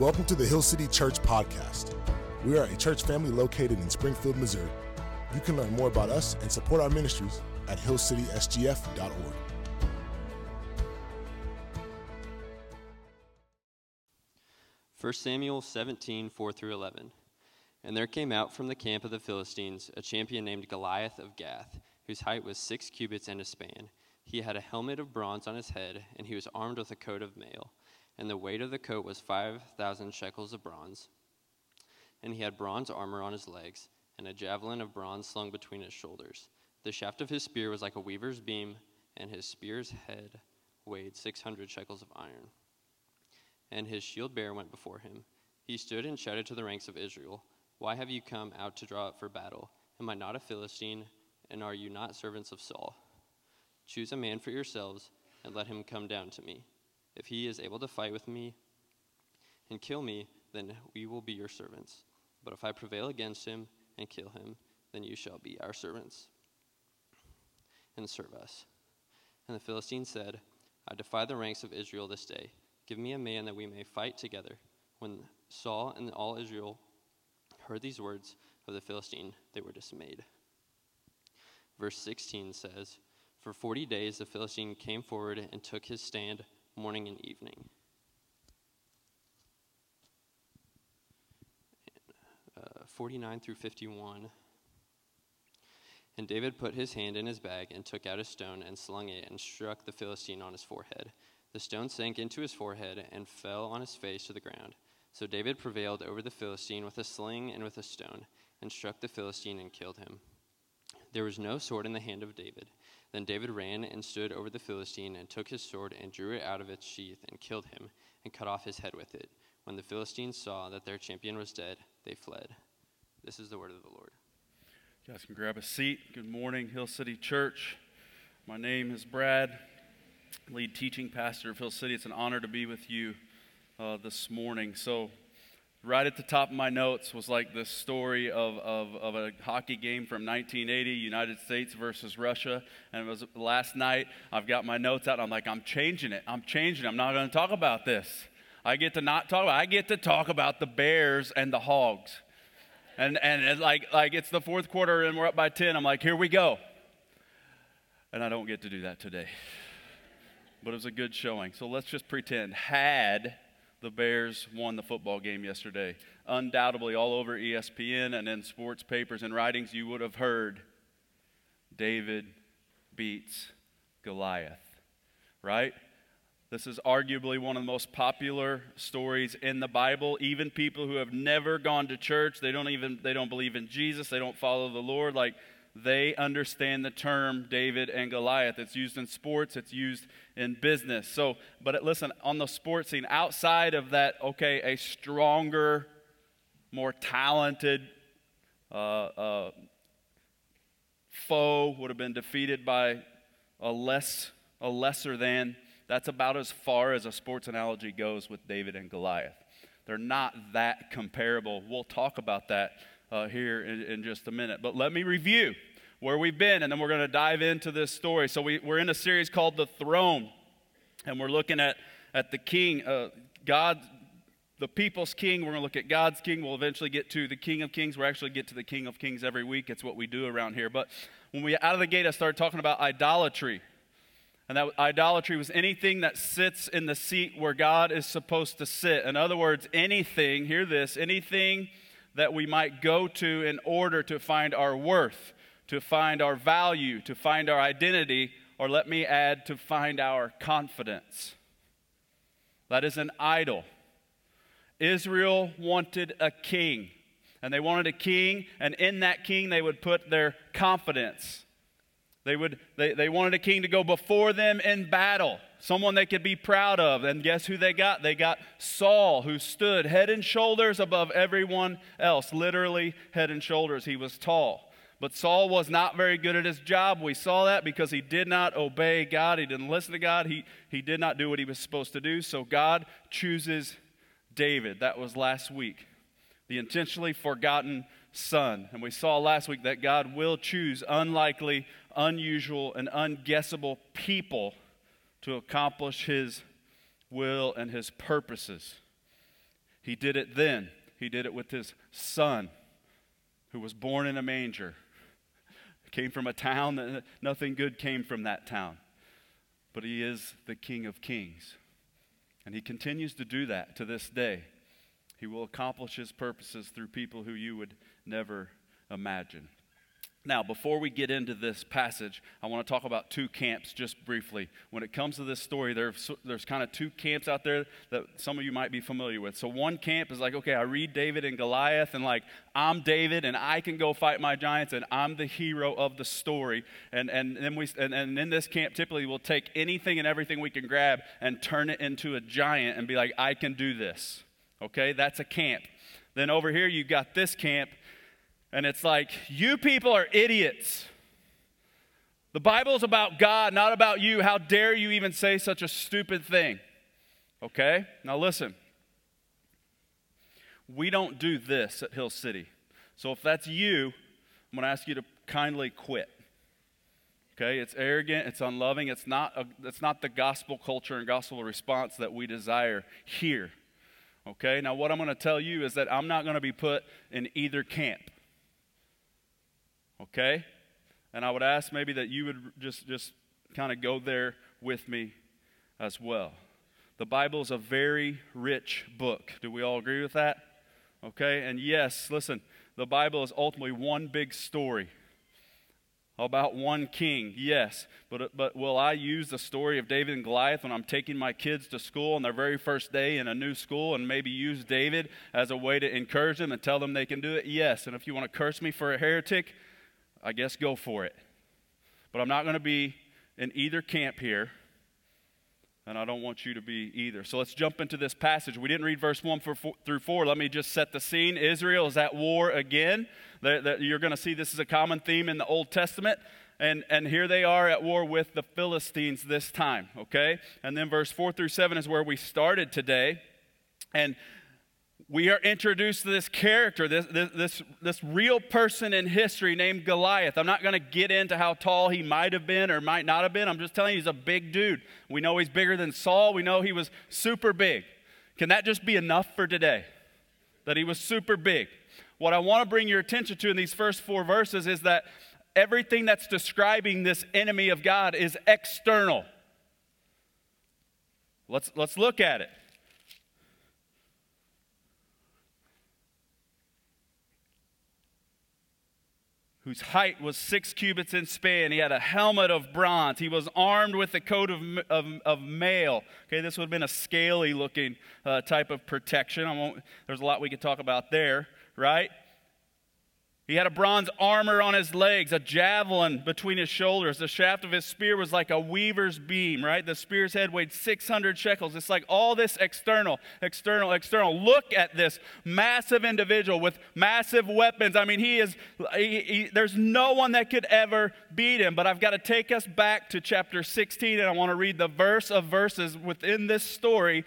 Welcome to the Hill City Church Podcast. We are a church family located in Springfield, Missouri. You can learn more about us and support our ministries at hillcitysgf.org. 1 Samuel 17, 4 through 11. And there came out from the camp of the Philistines a champion named Goliath of Gath, whose height was six cubits and a span. He had a helmet of bronze on his head, and he was armed with a coat of mail. And the weight of the coat was 5,000 shekels of bronze. And he had bronze armor on his legs, and a javelin of bronze slung between his shoulders. The shaft of his spear was like a weaver's beam, and his spear's head weighed 600 shekels of iron and his shield bearer went before him. He stood and shouted to the ranks of Israel, Why have you come out to draw up for battle? Am I not a Philistine, and are you not servants of Saul? Choose a man for yourselves, and let him come down to me. If he is able to fight with me and kill me, then we will be your servants. But if I prevail against him and kill him, then you shall be our servants and serve us. And the Philistine said, I defy the ranks of Israel this day. Give me a man that we may fight together. When Saul and all Israel heard these words of the Philistine, they were dismayed. Verse 16 says, For forty days the Philistine came forward and took his stand morning and evening. Uh, 49 through 51. And David put his hand in his bag and took out a stone and slung it and struck the Philistine on his forehead. The stone sank into his forehead and fell on his face to the ground. So David prevailed over the Philistine with a sling and with a stone, and struck the Philistine and killed him. There was no sword in the hand of David. Then David ran and stood over the Philistine, and took his sword and drew it out of its sheath, and killed him, and cut off his head with it. When the Philistines saw that their champion was dead, they fled. This is the word of the Lord. You guys can grab a seat. Good morning, Hill City Church. My name is Brad lead teaching pastor of Hill City. It's an honor to be with you uh, this morning. So, right at the top of my notes was like this story of, of, of, a hockey game from 1980, United States versus Russia. And it was last night. I've got my notes out. I'm like, I'm changing it. I'm changing it. I'm not going to talk about this. I get to not talk about I get to talk about the Bears and the Hogs. And, and it's like, like it's the fourth quarter and we're up by 10. I'm like, here we go. And I don't get to do that today but it was a good showing. So let's just pretend. Had the Bears won the football game yesterday, undoubtedly all over ESPN and in sports papers and writings, you would have heard David beats Goliath, right? This is arguably one of the most popular stories in the Bible. Even people who have never gone to church, they don't even they don't believe in Jesus, they don't follow the Lord, like they understand the term David and Goliath. It's used in sports, it's used in business. So, but listen, on the sports scene, outside of that, okay, a stronger, more talented uh, uh, foe would have been defeated by a less, a lesser than. That's about as far as a sports analogy goes with David and Goliath. They're not that comparable. We'll talk about that uh, here in, in, just a minute. But let me review where we've been, and then we're going to dive into this story. So, we, we're in a series called The Throne, and we're looking at, at the king, uh, God, the people's king. We're going to look at God's king. We'll eventually get to the king of kings. We'll actually get to the king of kings every week. It's what we do around here. But when we out of the gate, I started talking about idolatry. And that idolatry was anything that sits in the seat where God is supposed to sit. In other words, anything, hear this, anything that we might go to in order to find our worth, to find our value, to find our identity, or let me add, to find our confidence. That is an idol. Israel wanted a king, and they wanted a king, and in that king they would put their confidence. They, would, they, they wanted a king to go before them in battle someone they could be proud of. And guess who they got? They got Saul, who stood head and shoulders above everyone else, literally head and shoulders. He was tall. But Saul was not very good at his job. We saw that because he did not obey God. He didn't listen to God. He, he did not do what he was supposed to do. So God chooses David. That was last week. The intentionally forgotten son. And we saw last week that God will choose unlikely, unusual, and unguessable people to accomplish his will and his purposes. He did it then. He did it with his son, who was born in a manger. Came from a town that nothing good came from that town. But he is the King of Kings. And he continues to do that to this day. He will accomplish his purposes through people who you would never imagine. Now, before we get into this passage, I want to talk about two camps just briefly. When it comes to this story, there's, there's kind of two camps out there that some of you might be familiar with. So, one camp is like, okay, I read David and Goliath, and like, I'm David, and I can go fight my giants, and I'm the hero of the story. And, and, then we, and, and in this camp, typically, we'll take anything and everything we can grab and turn it into a giant and be like, I can do this. Okay, that's a camp. Then over here, you've got this camp and it's like, you people are idiots. The Bible's about God, not about you. How dare you even say such a stupid thing? Okay? Now listen. We don't do this at Hill City. So if that's you, I'm going to ask you to kindly quit. Okay? It's arrogant, it's unloving, it's not, a, it's not the gospel culture and gospel response that we desire here. Okay? Now, what I'm going to tell you is that I'm not going to be put in either camp okay? And I would ask maybe that you would just, just kind of go there with me as well. The Bible is a very rich book. Do we all agree with that? Okay? And yes, listen, the Bible is ultimately one big story about one king, yes. But, but will I use the story of David and Goliath when I'm taking my kids to school on their very first day in a new school and maybe use David as a way to encourage them and tell them they can do it? Yes. And if you want to curse me for a heretic, I guess go for it. But I'm not going to be in either camp here, and I don't want you to be either. So let's jump into this passage. We didn't read verse 1 through 4. Let me just set the scene. Israel is at war again. You're going to see this is a common theme in the Old Testament. And, and here they are at war with the Philistines this time, okay? And then verse 4 through 7 is where we started today. And we are introduced to this character, this, this, this, this, real person in history named Goliath. I'm not going to get into how tall he might have been or might not have been. I'm just telling you, he's a big dude. We know he's bigger than Saul. We know he was super big. Can that just be enough for today? That he was super big. What I want to bring your attention to in these first four verses is that everything that's describing this enemy of God is external. Let's, let's look at it. Whose height was six cubits in span. He had a helmet of bronze. He was armed with a coat of, of, of mail. Okay, this would have been a scaly looking uh, type of protection. There's a lot we could talk about there, right? He had a bronze armor on his legs, a javelin between his shoulders. The shaft of his spear was like a weaver's beam, right? The spear's head weighed 600 shekels. It's like all this external, external, external. Look at this massive individual with massive weapons. I mean, he is, he, he, there's no one that could ever beat him. But I've got to take us back to chapter 16, and I want to read the verse of verses within this story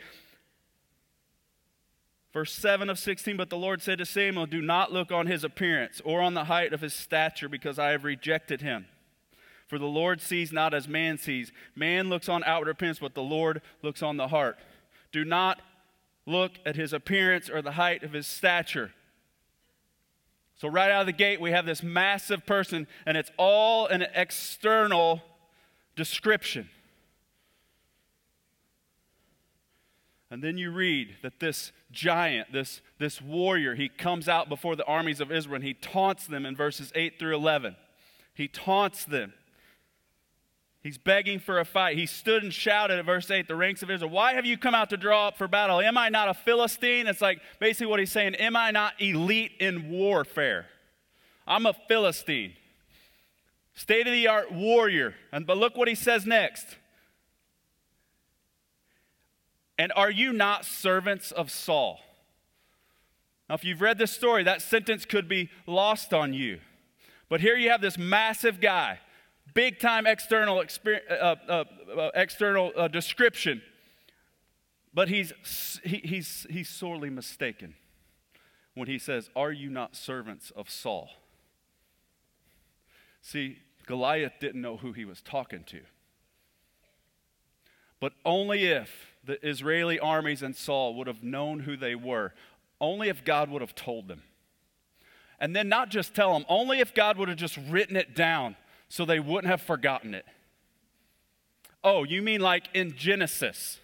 Verse 7 of 16, but the Lord said to Samuel, Do not look on his appearance or on the height of his stature, because I have rejected him. For the Lord sees not as man sees. Man looks on outward appearance, but the Lord looks on the heart. Do not look at his appearance or the height of his stature. So, right out of the gate, we have this massive person, and it's all an external description. And then you read that this giant, this, this warrior, he comes out before the armies of Israel and he taunts them in verses 8 through 11. He taunts them. He's begging for a fight. He stood and shouted at verse 8, the ranks of Israel, Why have you come out to draw up for battle? Am I not a Philistine? It's like basically what he's saying, Am I not elite in warfare? I'm a Philistine. State of the art warrior. And, but look what he says next. And are you not servants of Saul? Now, if you've read this story, that sentence could be lost on you. But here you have this massive guy, big time external, uh, uh, uh, external uh, description, but he's, he, he's, he's sorely mistaken when he says, Are you not servants of Saul? See, Goliath didn't know who he was talking to. But only if the Israeli armies and Saul would have known who they were only if God would have told them. And then not just tell them, only if God would have just written it down so they wouldn't have forgotten it. Oh, you mean like in Genesis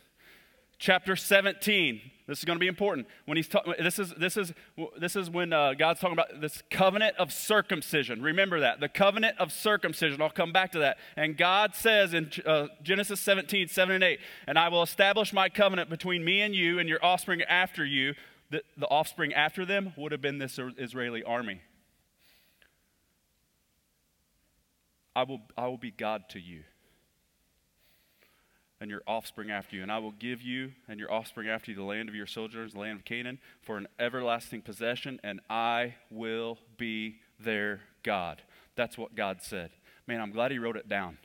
chapter 17? This is going to be important. When he's talking, this is this is this is when uh, God's talking about this covenant of circumcision. Remember that the covenant of circumcision. I'll come back to that. And God says in uh, Genesis 17, 7 and 8, and I will establish my covenant between me and you and your offspring after you. The, the offspring after them would have been this Israeli army. I will, I will be God to you and your offspring after you. And I will give you and your offspring after you the land of your sojourners, the land of Canaan, for an everlasting possession, and I will be their God. That's what God said. Man, I'm glad he wrote it down.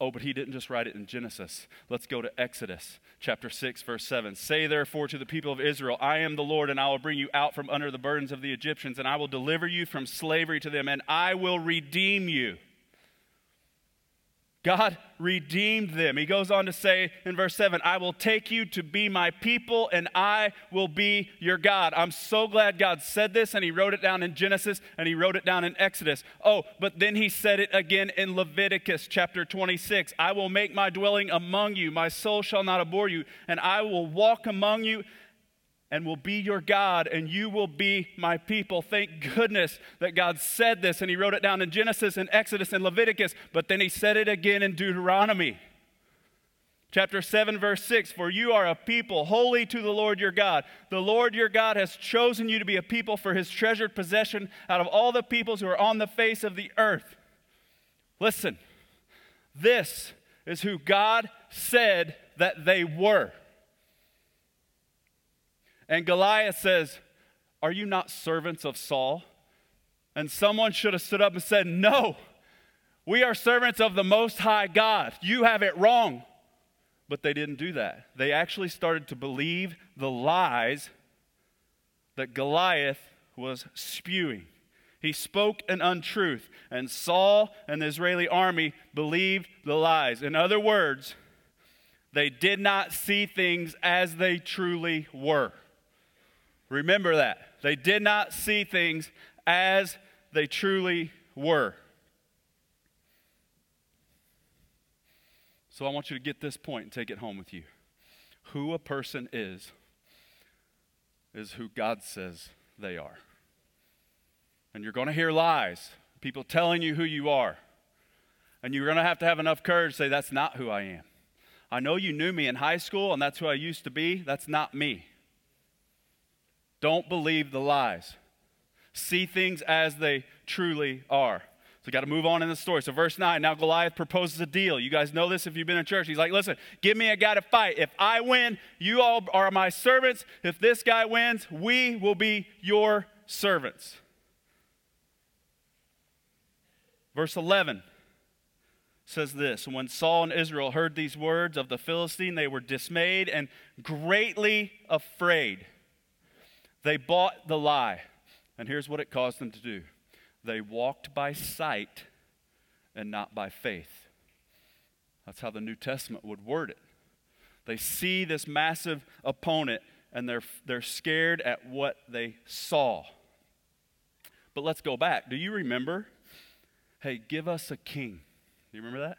Oh, but he didn't just write it in Genesis. Let's go to Exodus chapter 6, verse 7. Say therefore to the people of Israel, I am the Lord, and I will bring you out from under the burdens of the Egyptians, and I will deliver you from slavery to them, and I will redeem you. God redeemed them. He goes on to say in verse 7 I will take you to be my people and I will be your God. I'm so glad God said this and he wrote it down in Genesis and he wrote it down in Exodus. Oh, but then he said it again in Leviticus chapter 26 I will make my dwelling among you, my soul shall not abhor you, and I will walk among you and will be your God, and you will be my people. Thank goodness that God said this, and He wrote it down in Genesis and Exodus and Leviticus, but then He said it again in Deuteronomy. Chapter 7, verse 6 For you are a people holy to the Lord your God. The Lord your God has chosen you to be a people for his treasured possession out of all the peoples who are on the face of the earth. Listen, this is who God said that they were. And Goliath says, Are you not servants of Saul? And someone should have stood up and said, No, we are servants of the Most High God. You have it wrong. But they didn't do that. They actually started to believe the lies that Goliath was spewing. He spoke an untruth, and Saul and the Israeli army believed the lies. In other words, they did not see things as they truly were. Remember that. They did not see things as they truly were. So I want you to get this point and take it home with you. Who a person is, is who God says they are. And you're going to hear lies, people telling you who you are. And you're going to have to have enough courage to say, That's not who I am. I know you knew me in high school, and that's who I used to be. That's not me. Don't believe the lies. See things as they truly are. So got to move on in the story. So verse 9, now Goliath proposes a deal. You guys know this if you've been in church. He's like, listen, give me a guy to fight. If I win, you all are my servants. If this guy wins, we will be your servants. Verse 11 says this When Saul and Israel heard these words of the Philistine, they were dismayed and greatly afraid. They bought the lie. And here's what it caused them to do they walked by sight and not by faith. That's how the New Testament would word it. They see this massive opponent and they're, they're scared at what they saw. But let's go back. Do you remember? Hey, give us a king. Do you remember that?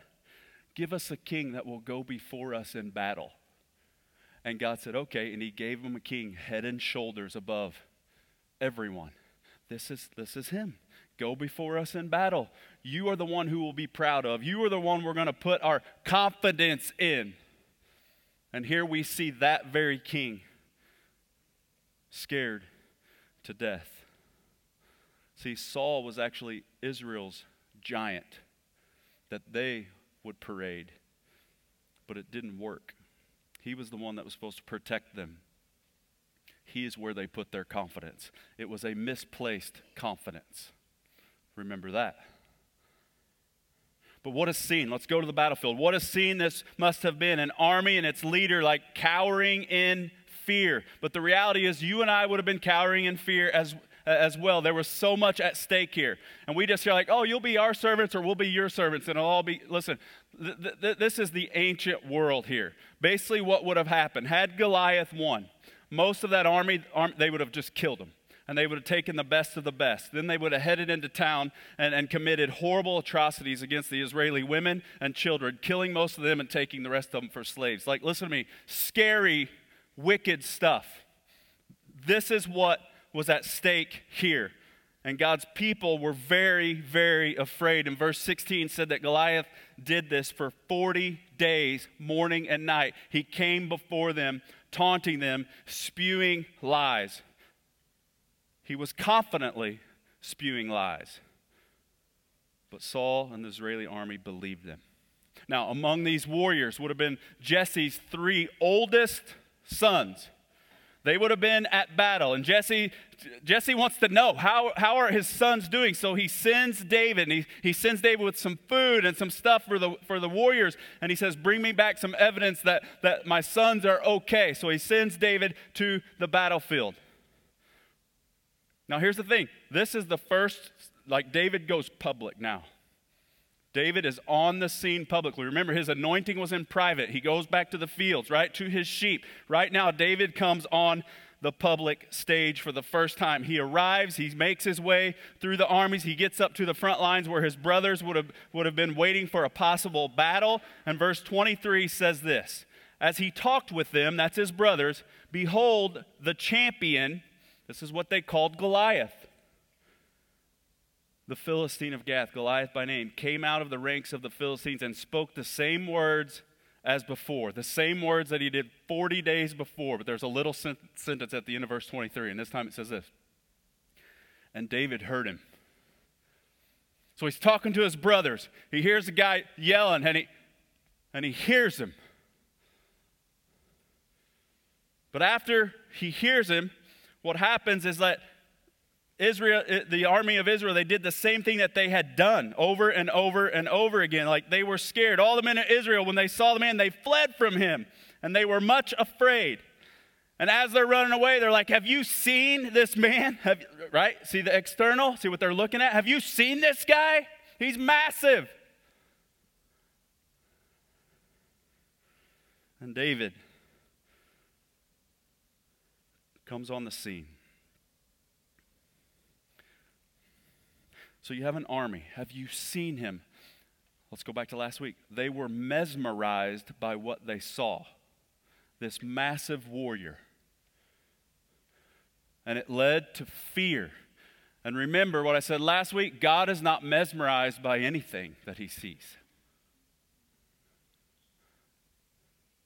Give us a king that will go before us in battle. And God said, okay. And he gave him a king head and shoulders above everyone. This is, this is him. Go before us in battle. You are the one who will be proud of. You are the one we're going to put our confidence in. And here we see that very king scared to death. See, Saul was actually Israel's giant that they would parade, but it didn't work. He was the one that was supposed to protect them. He is where they put their confidence. It was a misplaced confidence. Remember that. But what a scene. Let's go to the battlefield. What a scene this must have been an army and its leader like cowering in fear. But the reality is, you and I would have been cowering in fear as, as well. There was so much at stake here. And we just hear, like, oh, you'll be our servants or we'll be your servants. And it'll all be, listen, th- th- this is the ancient world here. Basically, what would have happened had Goliath won, most of that army, arm, they would have just killed him and they would have taken the best of the best. Then they would have headed into town and, and committed horrible atrocities against the Israeli women and children, killing most of them and taking the rest of them for slaves. Like, listen to me, scary, wicked stuff. This is what was at stake here. And God's people were very, very afraid. And verse 16 said that Goliath did this for 40 days, morning and night. He came before them, taunting them, spewing lies. He was confidently spewing lies. But Saul and the Israeli army believed them. Now, among these warriors would have been Jesse's three oldest sons. They would have been at battle. And Jesse, Jesse wants to know how, how are his sons doing? So he sends David, and he, he sends David with some food and some stuff for the, for the warriors. And he says, Bring me back some evidence that, that my sons are okay. So he sends David to the battlefield. Now, here's the thing this is the first, like, David goes public now. David is on the scene publicly. Remember, his anointing was in private. He goes back to the fields, right, to his sheep. Right now, David comes on the public stage for the first time. He arrives, he makes his way through the armies, he gets up to the front lines where his brothers would have, would have been waiting for a possible battle. And verse 23 says this As he talked with them, that's his brothers, behold, the champion this is what they called Goliath. The Philistine of Gath, Goliath by name, came out of the ranks of the Philistines and spoke the same words as before, the same words that he did 40 days before. But there's a little sentence at the end of verse 23, and this time it says this And David heard him. So he's talking to his brothers. He hears the guy yelling, and he, and he hears him. But after he hears him, what happens is that Israel, eh, the army of Israel, they did the same thing that they had done over and over and over again. Like they were scared. All the men of Israel, when they saw the man, they fled from him and they were much afraid. And as they're running away, they're like, Have you seen this man? Have, right? See the external? See what they're looking at? Have you seen this guy? He's massive. And David comes on the scene. So you have an army. Have you seen him? Let's go back to last week. They were mesmerized by what they saw this massive warrior. And it led to fear. And remember what I said last week God is not mesmerized by anything that he sees.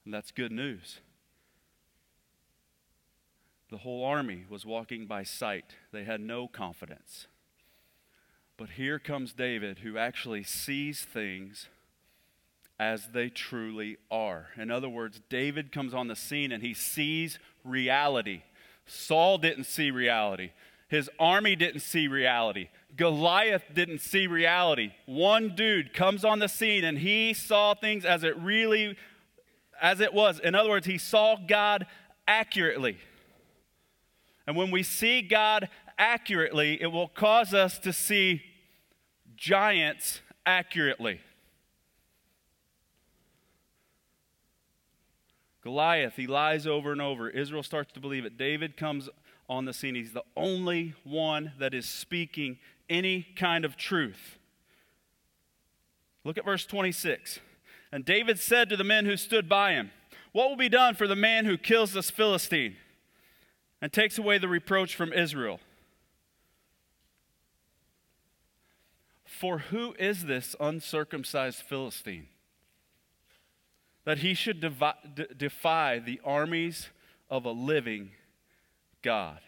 And that's good news. The whole army was walking by sight, they had no confidence. But here comes David, who actually sees things as they truly are. In other words, David comes on the scene and he sees reality. Saul didn't see reality. His army didn't see reality. Goliath didn't see reality. One dude comes on the scene and he saw things as it really as it was. In other words, he saw God accurately. And when we see God accurately, it will cause us to see giants accurately. Goliath, he lies over and over. Israel starts to believe it. David comes on the scene. He's the only one that is speaking any kind of truth. Look at verse 26. And David said to the men who stood by him, What will be done for the man who kills this Philistine? and takes away the reproach from Israel. For who is this uncircumcised Philistine? That he should defy the armies of a living God.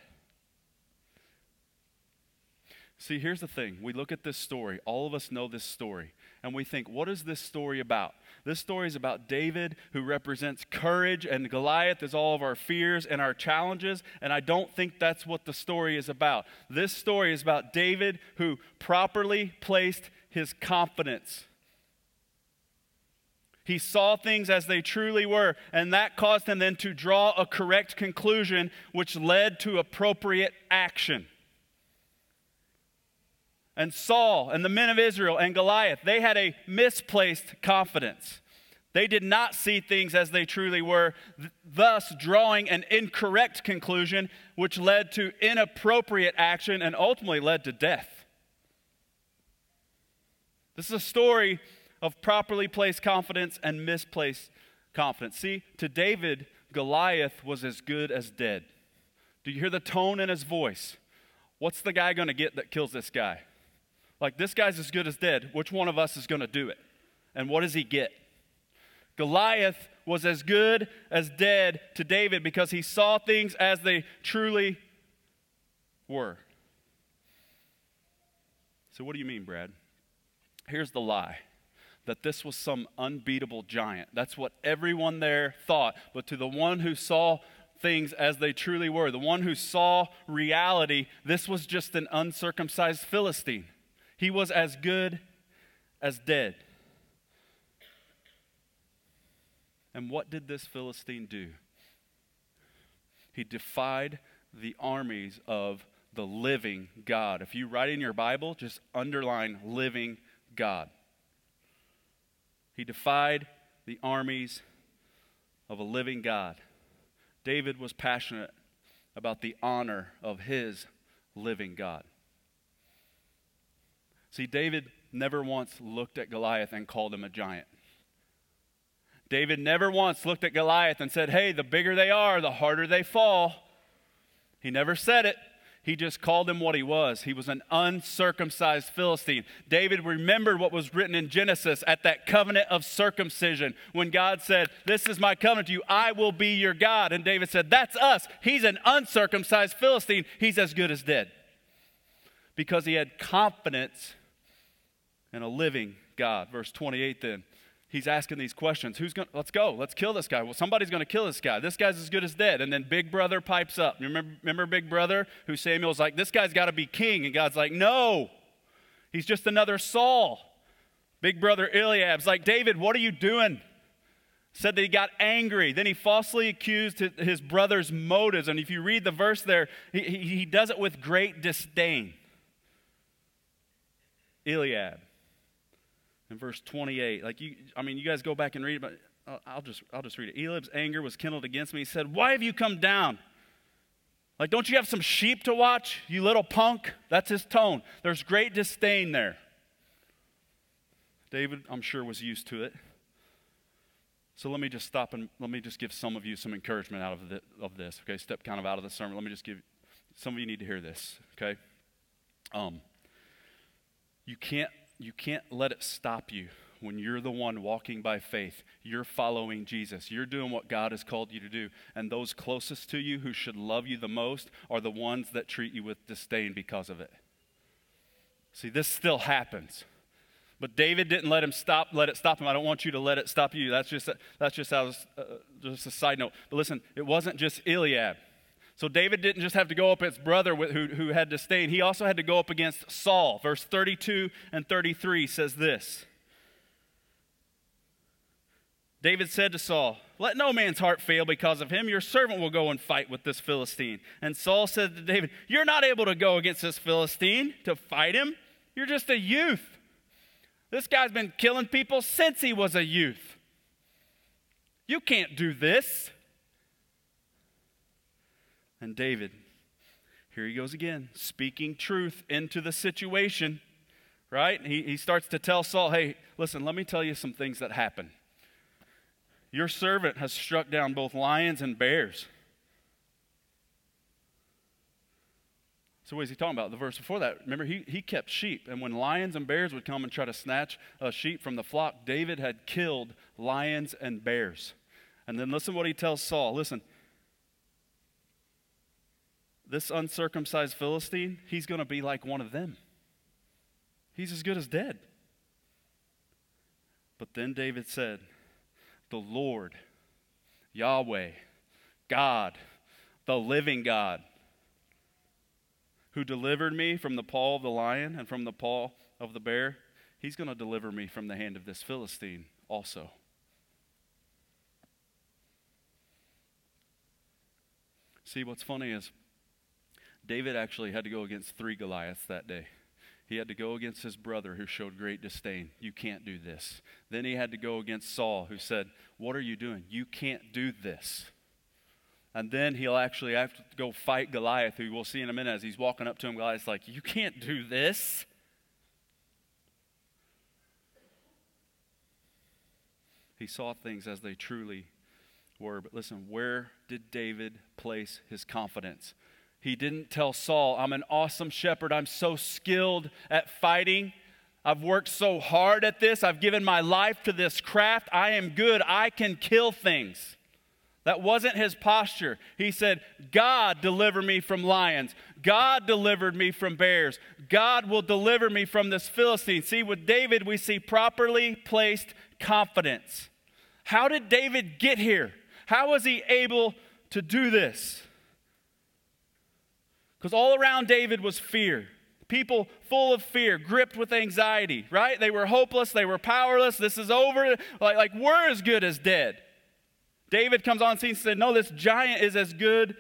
See, here's the thing. We look at this story. All of us know this story. And we think, what is this story about? This story is about David, who represents courage, and Goliath is all of our fears and our challenges. And I don't think that's what the story is about. This story is about David, who properly placed his confidence. He saw things as they truly were, and that caused him then to draw a correct conclusion, which led to appropriate action. And Saul and the men of Israel and Goliath, they had a misplaced confidence. They did not see things as they truly were, th- thus drawing an incorrect conclusion, which led to inappropriate action and ultimately led to death. This is a story of properly placed confidence and misplaced confidence. See, to David, Goliath was as good as dead. Do you hear the tone in his voice? What's the guy going to get that kills this guy? Like, this guy's as good as dead. Which one of us is going to do it? And what does he get? Goliath was as good as dead to David because he saw things as they truly were. So, what do you mean, Brad? Here's the lie that this was some unbeatable giant. That's what everyone there thought. But to the one who saw things as they truly were, the one who saw reality, this was just an uncircumcised Philistine. He was as good as dead. And what did this Philistine do? He defied the armies of the living God. If you write in your Bible, just underline living God. He defied the armies of a living God. David was passionate about the honor of his living God. See, David never once looked at Goliath and called him a giant. David never once looked at Goliath and said, Hey, the bigger they are, the harder they fall. He never said it. He just called him what he was. He was an uncircumcised Philistine. David remembered what was written in Genesis at that covenant of circumcision when God said, This is my covenant to you. I will be your God. And David said, That's us. He's an uncircumcised Philistine. He's as good as dead. Because he had confidence in a living God. Verse 28 then he's asking these questions. Who's going to, Let's go. Let's kill this guy. Well, somebody's going to kill this guy. This guy's as good as dead. And then Big Brother pipes up. Remember, remember Big Brother, who Samuel's like, this guy's got to be king, and God's like, no, he's just another Saul. Big Brother Eliab's like, David, what are you doing? Said that he got angry. Then he falsely accused his brother's motives. And if you read the verse there, he, he, he does it with great disdain. Eliab in verse 28. Like you, I mean, you guys go back and read it, but I'll just, I'll just read it. Eliab's anger was kindled against me. He said, Why have you come down? Like, don't you have some sheep to watch, you little punk? That's his tone. There's great disdain there. David, I'm sure, was used to it. So let me just stop and let me just give some of you some encouragement out of, the, of this, okay? Step kind of out of the sermon. Let me just give some of you need to hear this, okay? Um, you can't you can't let it stop you when you're the one walking by faith. You're following Jesus. You're doing what God has called you to do. And those closest to you who should love you the most are the ones that treat you with disdain because of it. See, this still happens. But David didn't let him stop, let it stop him. I don't want you to let it stop you. That's just, that's just, uh, just a side note. But listen, it wasn't just Eliab. So David didn't just have to go up against his brother who, who had disdain, he also had to go up against Saul. Verse 32 and 33 says this David said to Saul, Let no man's heart fail because of him. Your servant will go and fight with this Philistine. And Saul said to David, You're not able to go against this Philistine to fight him. You're just a youth. This guy's been killing people since he was a youth. You can't do this. And David, here he goes again, speaking truth into the situation, right? He, he starts to tell Saul, hey, listen, let me tell you some things that happen. Your servant has struck down both lions and bears. So, what is he talking about? The verse before that, remember, he, he kept sheep. And when lions and bears would come and try to snatch a sheep from the flock, David had killed lions and bears. And then listen what he tells Saul. Listen, this uncircumcised Philistine, he's going to be like one of them. He's as good as dead. But then David said, The Lord, Yahweh, God, the living God, who delivered me from the paw of the lion and from the paw of the bear, he's going to deliver me from the hand of this Philistine also. See, what's funny is David actually had to go against three Goliaths that day. He had to go against his brother who showed great disdain. You can't do this. Then he had to go against Saul who said, What are you doing? You can't do this. And then he'll actually have to go fight Goliath, who we'll see in a minute as he's walking up to him. Goliath's like, You can't do this. He saw things as they truly were. But listen, where did David place his confidence? He didn't tell Saul, I'm an awesome shepherd. I'm so skilled at fighting. I've worked so hard at this. I've given my life to this craft. I am good. I can kill things. That wasn't his posture. He said, God deliver me from lions. God delivered me from bears. God will deliver me from this Philistine. See, with David, we see properly placed confidence. How did David get here? How was he able to do this? Because all around David was fear. People full of fear, gripped with anxiety, right? They were hopeless, they were powerless. This is over. Like, like we're as good as dead. David comes on scene and said, No, this giant is as good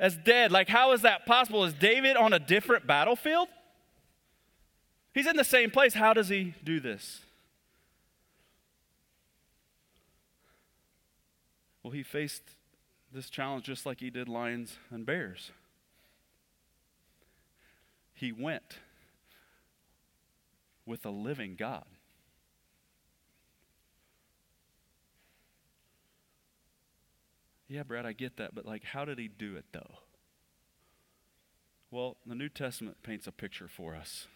as dead. Like, how is that possible? Is David on a different battlefield? He's in the same place. How does he do this? Well, he faced this challenge just like he did lions and bears he went with a living God. Yeah, Brad, I get that, but like, how did he do it though? Well, the New Testament paints a picture for us.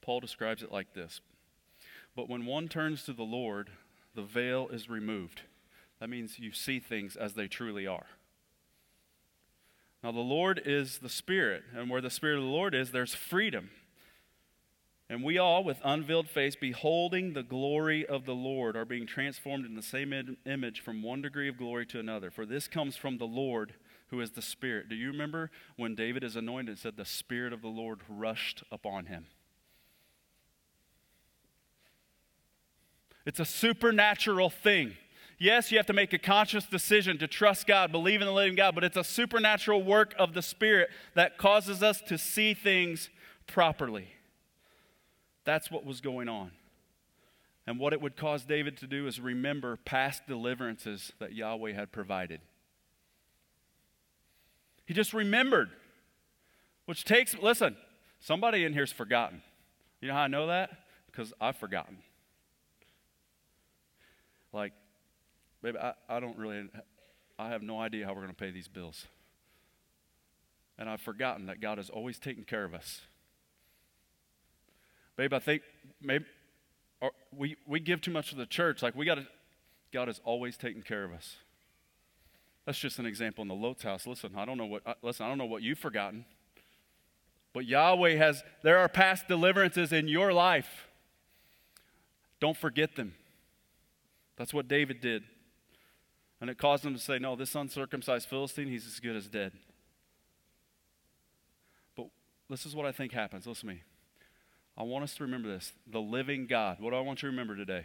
Paul describes it like this But when one turns to the Lord, the veil is removed. That means you see things as they truly are. Now, the Lord is the Spirit, and where the Spirit of the Lord is, there's freedom. And we all, with unveiled face, beholding the glory of the Lord, are being transformed in the same image from one degree of glory to another. For this comes from the Lord, who is the Spirit. Do you remember when David is anointed, and said, The Spirit of the Lord rushed upon him? It's a supernatural thing. Yes, you have to make a conscious decision to trust God, believe in the living God, but it's a supernatural work of the Spirit that causes us to see things properly. That's what was going on. And what it would cause David to do is remember past deliverances that Yahweh had provided. He just remembered, which takes, listen, somebody in here's forgotten. You know how I know that? Because I've forgotten. Like, Baby, I, I don't really, I have no idea how we're going to pay these bills. And I've forgotten that God has always taken care of us. Babe, I think maybe we, we give too much to the church. Like, we got to, God has always taken care of us. That's just an example in the Lot's house. Listen, I don't know what, listen, I don't know what you've forgotten. But Yahweh has, there are past deliverances in your life. Don't forget them. That's what David did. And it caused them to say, No, this uncircumcised Philistine, he's as good as dead. But this is what I think happens. Listen to me. I want us to remember this the living God. What do I want you to remember today?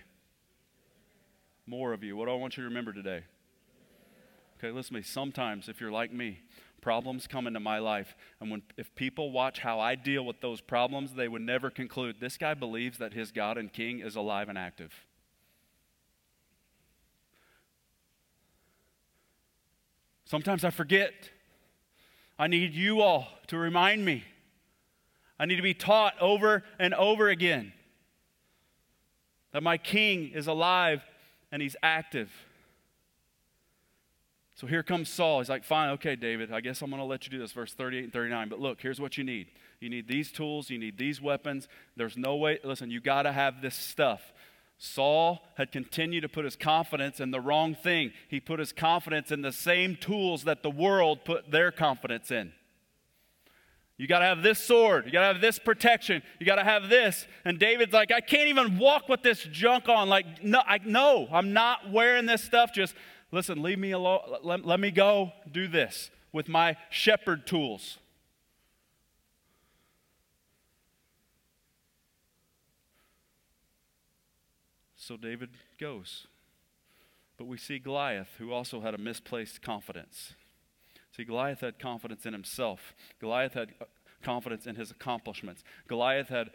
More of you. What do I want you to remember today? Okay, listen to me. Sometimes, if you're like me, problems come into my life, and when if people watch how I deal with those problems, they would never conclude this guy believes that his God and King is alive and active. Sometimes I forget. I need you all to remind me. I need to be taught over and over again that my king is alive and he's active. So here comes Saul. He's like, fine, okay, David, I guess I'm going to let you do this. Verse 38 and 39. But look, here's what you need you need these tools, you need these weapons. There's no way, listen, you got to have this stuff. Saul had continued to put his confidence in the wrong thing. He put his confidence in the same tools that the world put their confidence in. You got to have this sword. You got to have this protection. You got to have this. And David's like, I can't even walk with this junk on. Like, no, I, no, I'm not wearing this stuff. Just listen, leave me alone. Let, let me go do this with my shepherd tools. So David goes. But we see Goliath, who also had a misplaced confidence. See, Goliath had confidence in himself. Goliath had uh, confidence in his accomplishments. Goliath had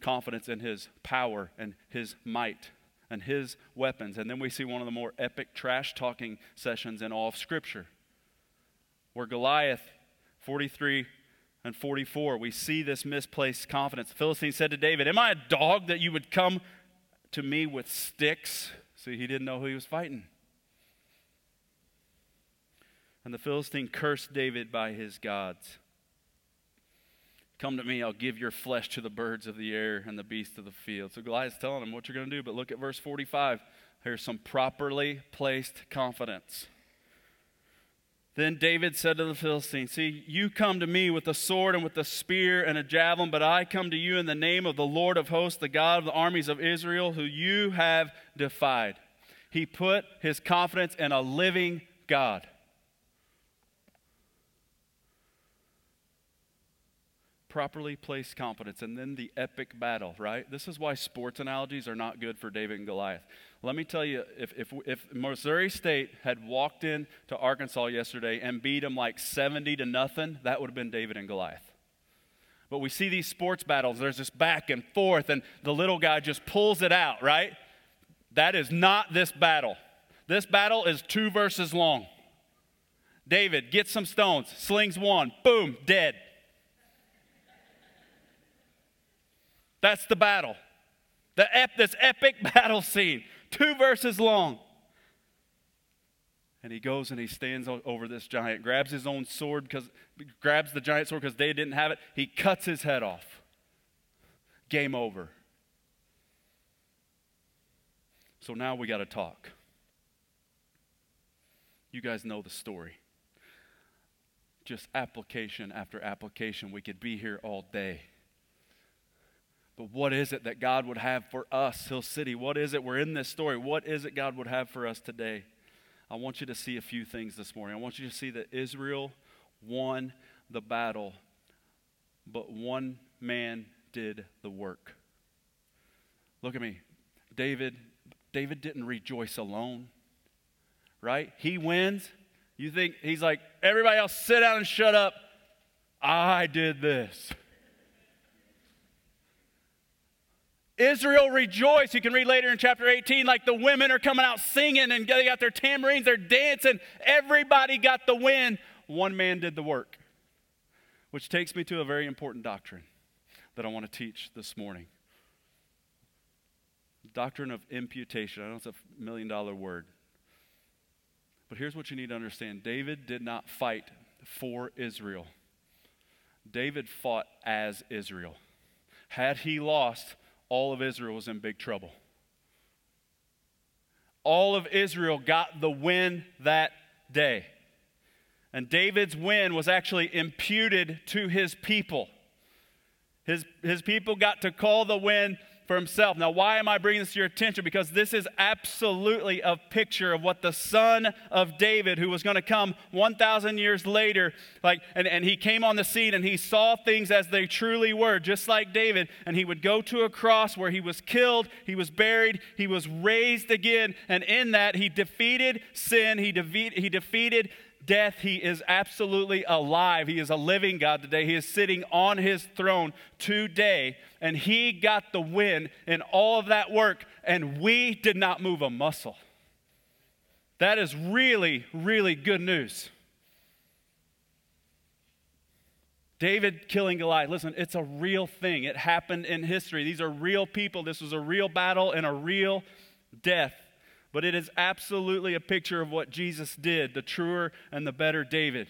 confidence in his power and his might and his weapons. And then we see one of the more epic trash talking sessions in all of Scripture, where Goliath, 43 and 44, we see this misplaced confidence. The Philistine said to David, Am I a dog that you would come to me with sticks? See, he didn't know who he was fighting. And the Philistine cursed David by his gods. Come to me, I'll give your flesh to the birds of the air and the beasts of the field. So Goliath's telling him what you're going to do. But look at verse 45. Here's some properly placed confidence. Then David said to the Philistines, See, you come to me with a sword and with a spear and a javelin, but I come to you in the name of the Lord of hosts, the God of the armies of Israel, who you have defied. He put his confidence in a living God. properly placed confidence, and then the epic battle, right? This is why sports analogies are not good for David and Goliath. Let me tell you, if, if, if Missouri State had walked in to Arkansas yesterday and beat them like 70 to nothing, that would have been David and Goliath. But we see these sports battles, there's this back and forth, and the little guy just pulls it out, right? That is not this battle. This battle is two verses long. David gets some stones, slings one, boom, dead. That's the battle. The ep- this epic battle scene, two verses long. And he goes and he stands over this giant, grabs his own sword because grabs the giant sword because they didn't have it. He cuts his head off. Game over. So now we got to talk. You guys know the story. Just application after application. We could be here all day. But what is it that God would have for us, Hill City? What is it? We're in this story. What is it God would have for us today? I want you to see a few things this morning. I want you to see that Israel won the battle, but one man did the work. Look at me. David David didn't rejoice alone. Right? He wins. You think he's like, everybody else sit down and shut up. I did this. Israel rejoiced. You can read later in chapter 18, like the women are coming out singing and they got their tambourines, they're dancing. Everybody got the win. One man did the work. Which takes me to a very important doctrine that I want to teach this morning. Doctrine of imputation. I know it's a million dollar word. But here's what you need to understand David did not fight for Israel, David fought as Israel. Had he lost, all of Israel was in big trouble. All of Israel got the win that day. And David's win was actually imputed to his people. His, his people got to call the win for himself. Now, why am I bringing this to your attention? Because this is absolutely a picture of what the son of David, who was going to come 1,000 years later, like, and, and he came on the scene and he saw things as they truly were, just like David. And he would go to a cross where he was killed, he was buried, he was raised again. And in that, he defeated sin, he, defeat, he defeated death, he is absolutely alive. He is a living God today. He is sitting on his throne today, and he got the win in all of that work, and we did not move a muscle. That is really, really good news. David killing Goliath. Listen, it's a real thing. It happened in history. These are real people. This was a real battle and a real death but it is absolutely a picture of what Jesus did, the truer and the better David.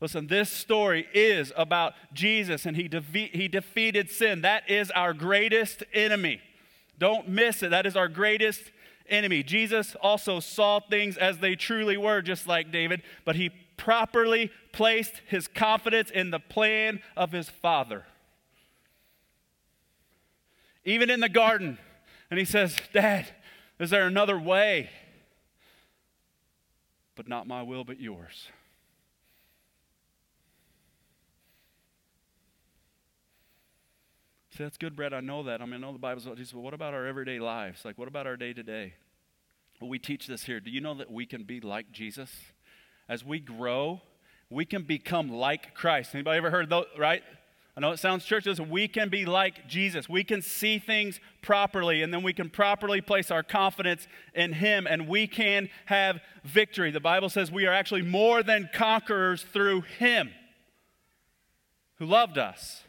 Listen, this story is about Jesus and he, defe- he defeated sin. That is our greatest enemy. Don't miss it. That is our greatest enemy. Jesus also saw things as they truly were, just like David, but he properly placed his confidence in the plan of his Father. Even in the garden, and he says, Dad, is there another way? But not my will, but yours. See, that's good, Brett. I know that. I mean, I know the Bible's about Jesus, but what about our everyday lives? Like, what about our day to day? We teach this here. Do you know that we can be like Jesus? As we grow, we can become like Christ. Anybody ever heard those, right? I know it sounds churchy. Listen, we can be like Jesus. We can see things properly, and then we can properly place our confidence in Him, and we can have victory. The Bible says we are actually more than conquerors through Him who loved us.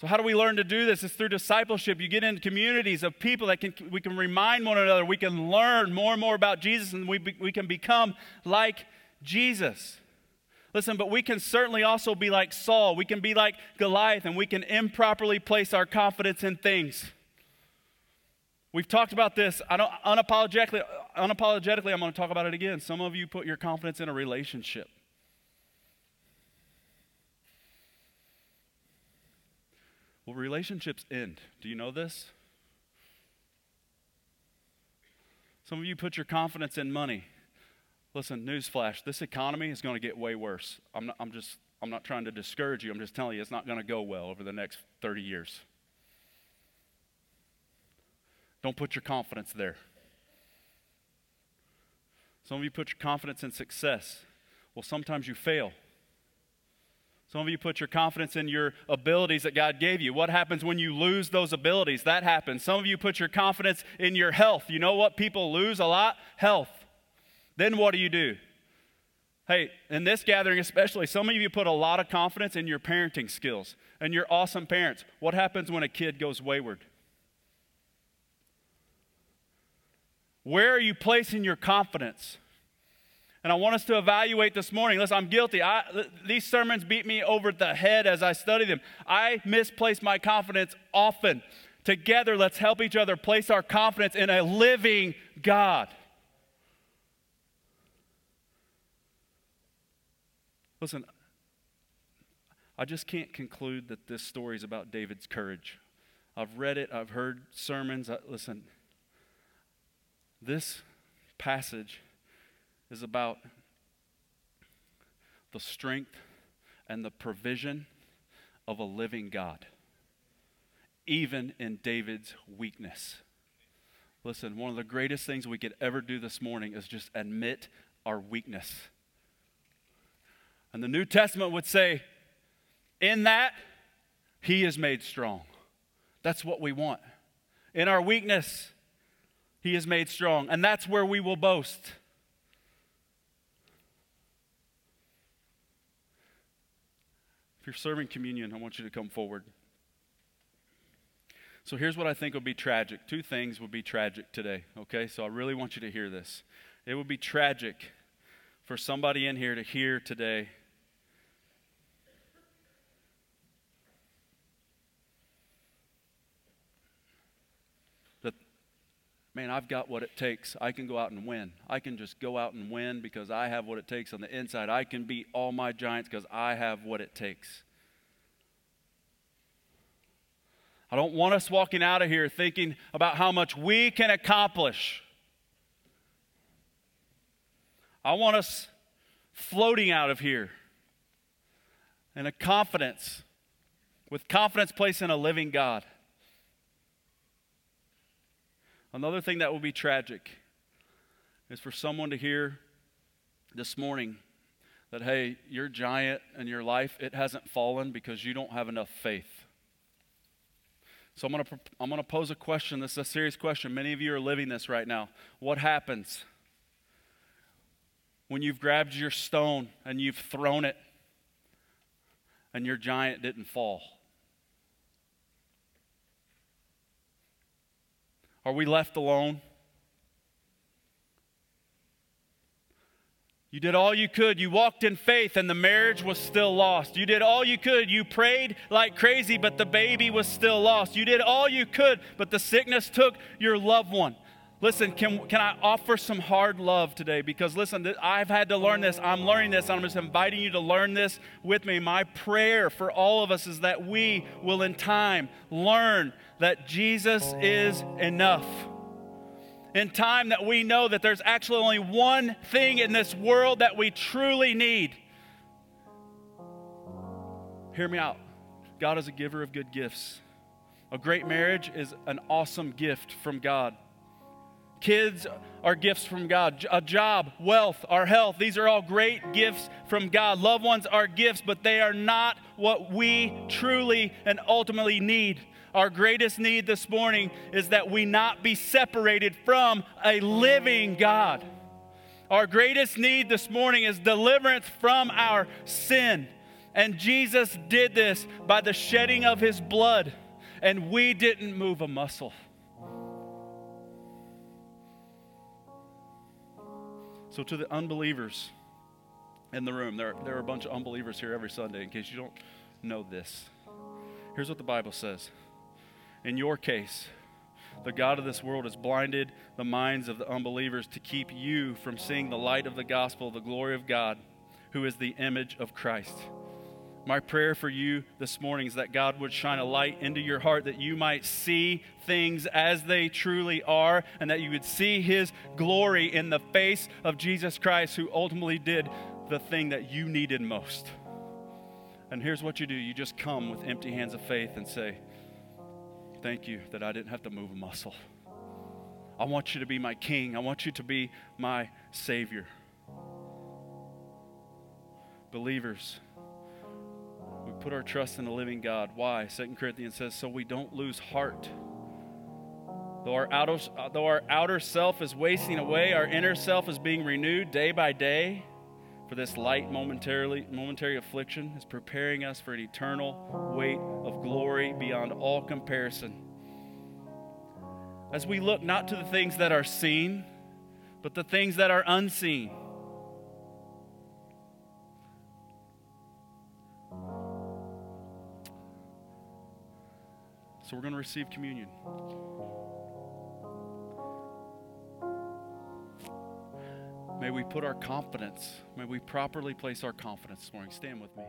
So, how do we learn to do this? It's through discipleship. You get into communities of people that can, we can remind one another. We can learn more and more about Jesus, and we, we can become like Jesus. Listen, but we can certainly also be like Saul. We can be like Goliath, and we can improperly place our confidence in things. We've talked about this. I don't unapologetically, unapologetically, I'm going to talk about it again. Some of you put your confidence in a relationship. Well, relationships end. Do you know this? Some of you put your confidence in money. Listen, newsflash, this economy is going to get way worse. I'm, not, I'm just, I'm not trying to discourage you. I'm just telling you it's not going to go well over the next 30 years. Don't put your confidence there. Some of you put your confidence in success. Well, sometimes you fail. Some of you put your confidence in your abilities that God gave you. What happens when you lose those abilities? That happens. Some of you put your confidence in your health. You know what people lose a lot? Health. Then what do you do? Hey, in this gathering especially, some of you put a lot of confidence in your parenting skills and you're awesome parents. What happens when a kid goes wayward? Where are you placing your confidence? And I want us to evaluate this morning. Listen, I'm guilty. I, these sermons beat me over the head as I study them. I misplace my confidence often. Together, let's help each other place our confidence in a living God. Listen, I just can't conclude that this story is about David's courage. I've read it, I've heard sermons. I, listen, this passage is about the strength and the provision of a living God, even in David's weakness. Listen, one of the greatest things we could ever do this morning is just admit our weakness. And the New Testament would say, in that, he is made strong. That's what we want. In our weakness, he is made strong. And that's where we will boast. If you're serving communion, I want you to come forward. So here's what I think would be tragic. Two things would be tragic today, okay? So I really want you to hear this. It would be tragic for somebody in here to hear today that, man, I've got what it takes. I can go out and win. I can just go out and win because I have what it takes on the inside. I can beat all my giants because I have what it takes. I don't want us walking out of here thinking about how much we can accomplish. I want us floating out of here in a confidence, with confidence placed in a living God. Another thing that will be tragic is for someone to hear this morning that, hey, your giant in your life, it hasn't fallen because you don't have enough faith. So I'm going to I'm going to pose a question. This is a serious question. Many of you are living this right now. What happens when you've grabbed your stone and you've thrown it and your giant didn't fall? Are we left alone? You did all you could. You walked in faith, and the marriage was still lost. You did all you could. You prayed like crazy, but the baby was still lost. You did all you could, but the sickness took your loved one. Listen, can, can I offer some hard love today? Because listen, I've had to learn this. I'm learning this. I'm just inviting you to learn this with me. My prayer for all of us is that we will, in time, learn that Jesus is enough in time that we know that there's actually only one thing in this world that we truly need. Hear me out. God is a giver of good gifts. A great marriage is an awesome gift from God. Kids are gifts from God. A job, wealth, our health, these are all great gifts from God. Loved ones are gifts, but they are not what we truly and ultimately need. Our greatest need this morning is that we not be separated from a living God. Our greatest need this morning is deliverance from our sin. And Jesus did this by the shedding of his blood, and we didn't move a muscle. So, to the unbelievers in the room, there, there are a bunch of unbelievers here every Sunday, in case you don't know this. Here's what the Bible says In your case, the God of this world has blinded the minds of the unbelievers to keep you from seeing the light of the gospel, the glory of God, who is the image of Christ. My prayer for you this morning is that God would shine a light into your heart that you might see things as they truly are and that you would see His glory in the face of Jesus Christ, who ultimately did the thing that you needed most. And here's what you do you just come with empty hands of faith and say, Thank you that I didn't have to move a muscle. I want you to be my king, I want you to be my savior. Believers, put our trust in the living God. Why? Second Corinthians says, so we don't lose heart. Though our, outer, though our outer self is wasting away, our inner self is being renewed day by day. For this light momentarily, momentary affliction is preparing us for an eternal weight of glory beyond all comparison. As we look not to the things that are seen, but the things that are unseen. So we're going to receive communion. May we put our confidence, may we properly place our confidence this morning. Stand with me.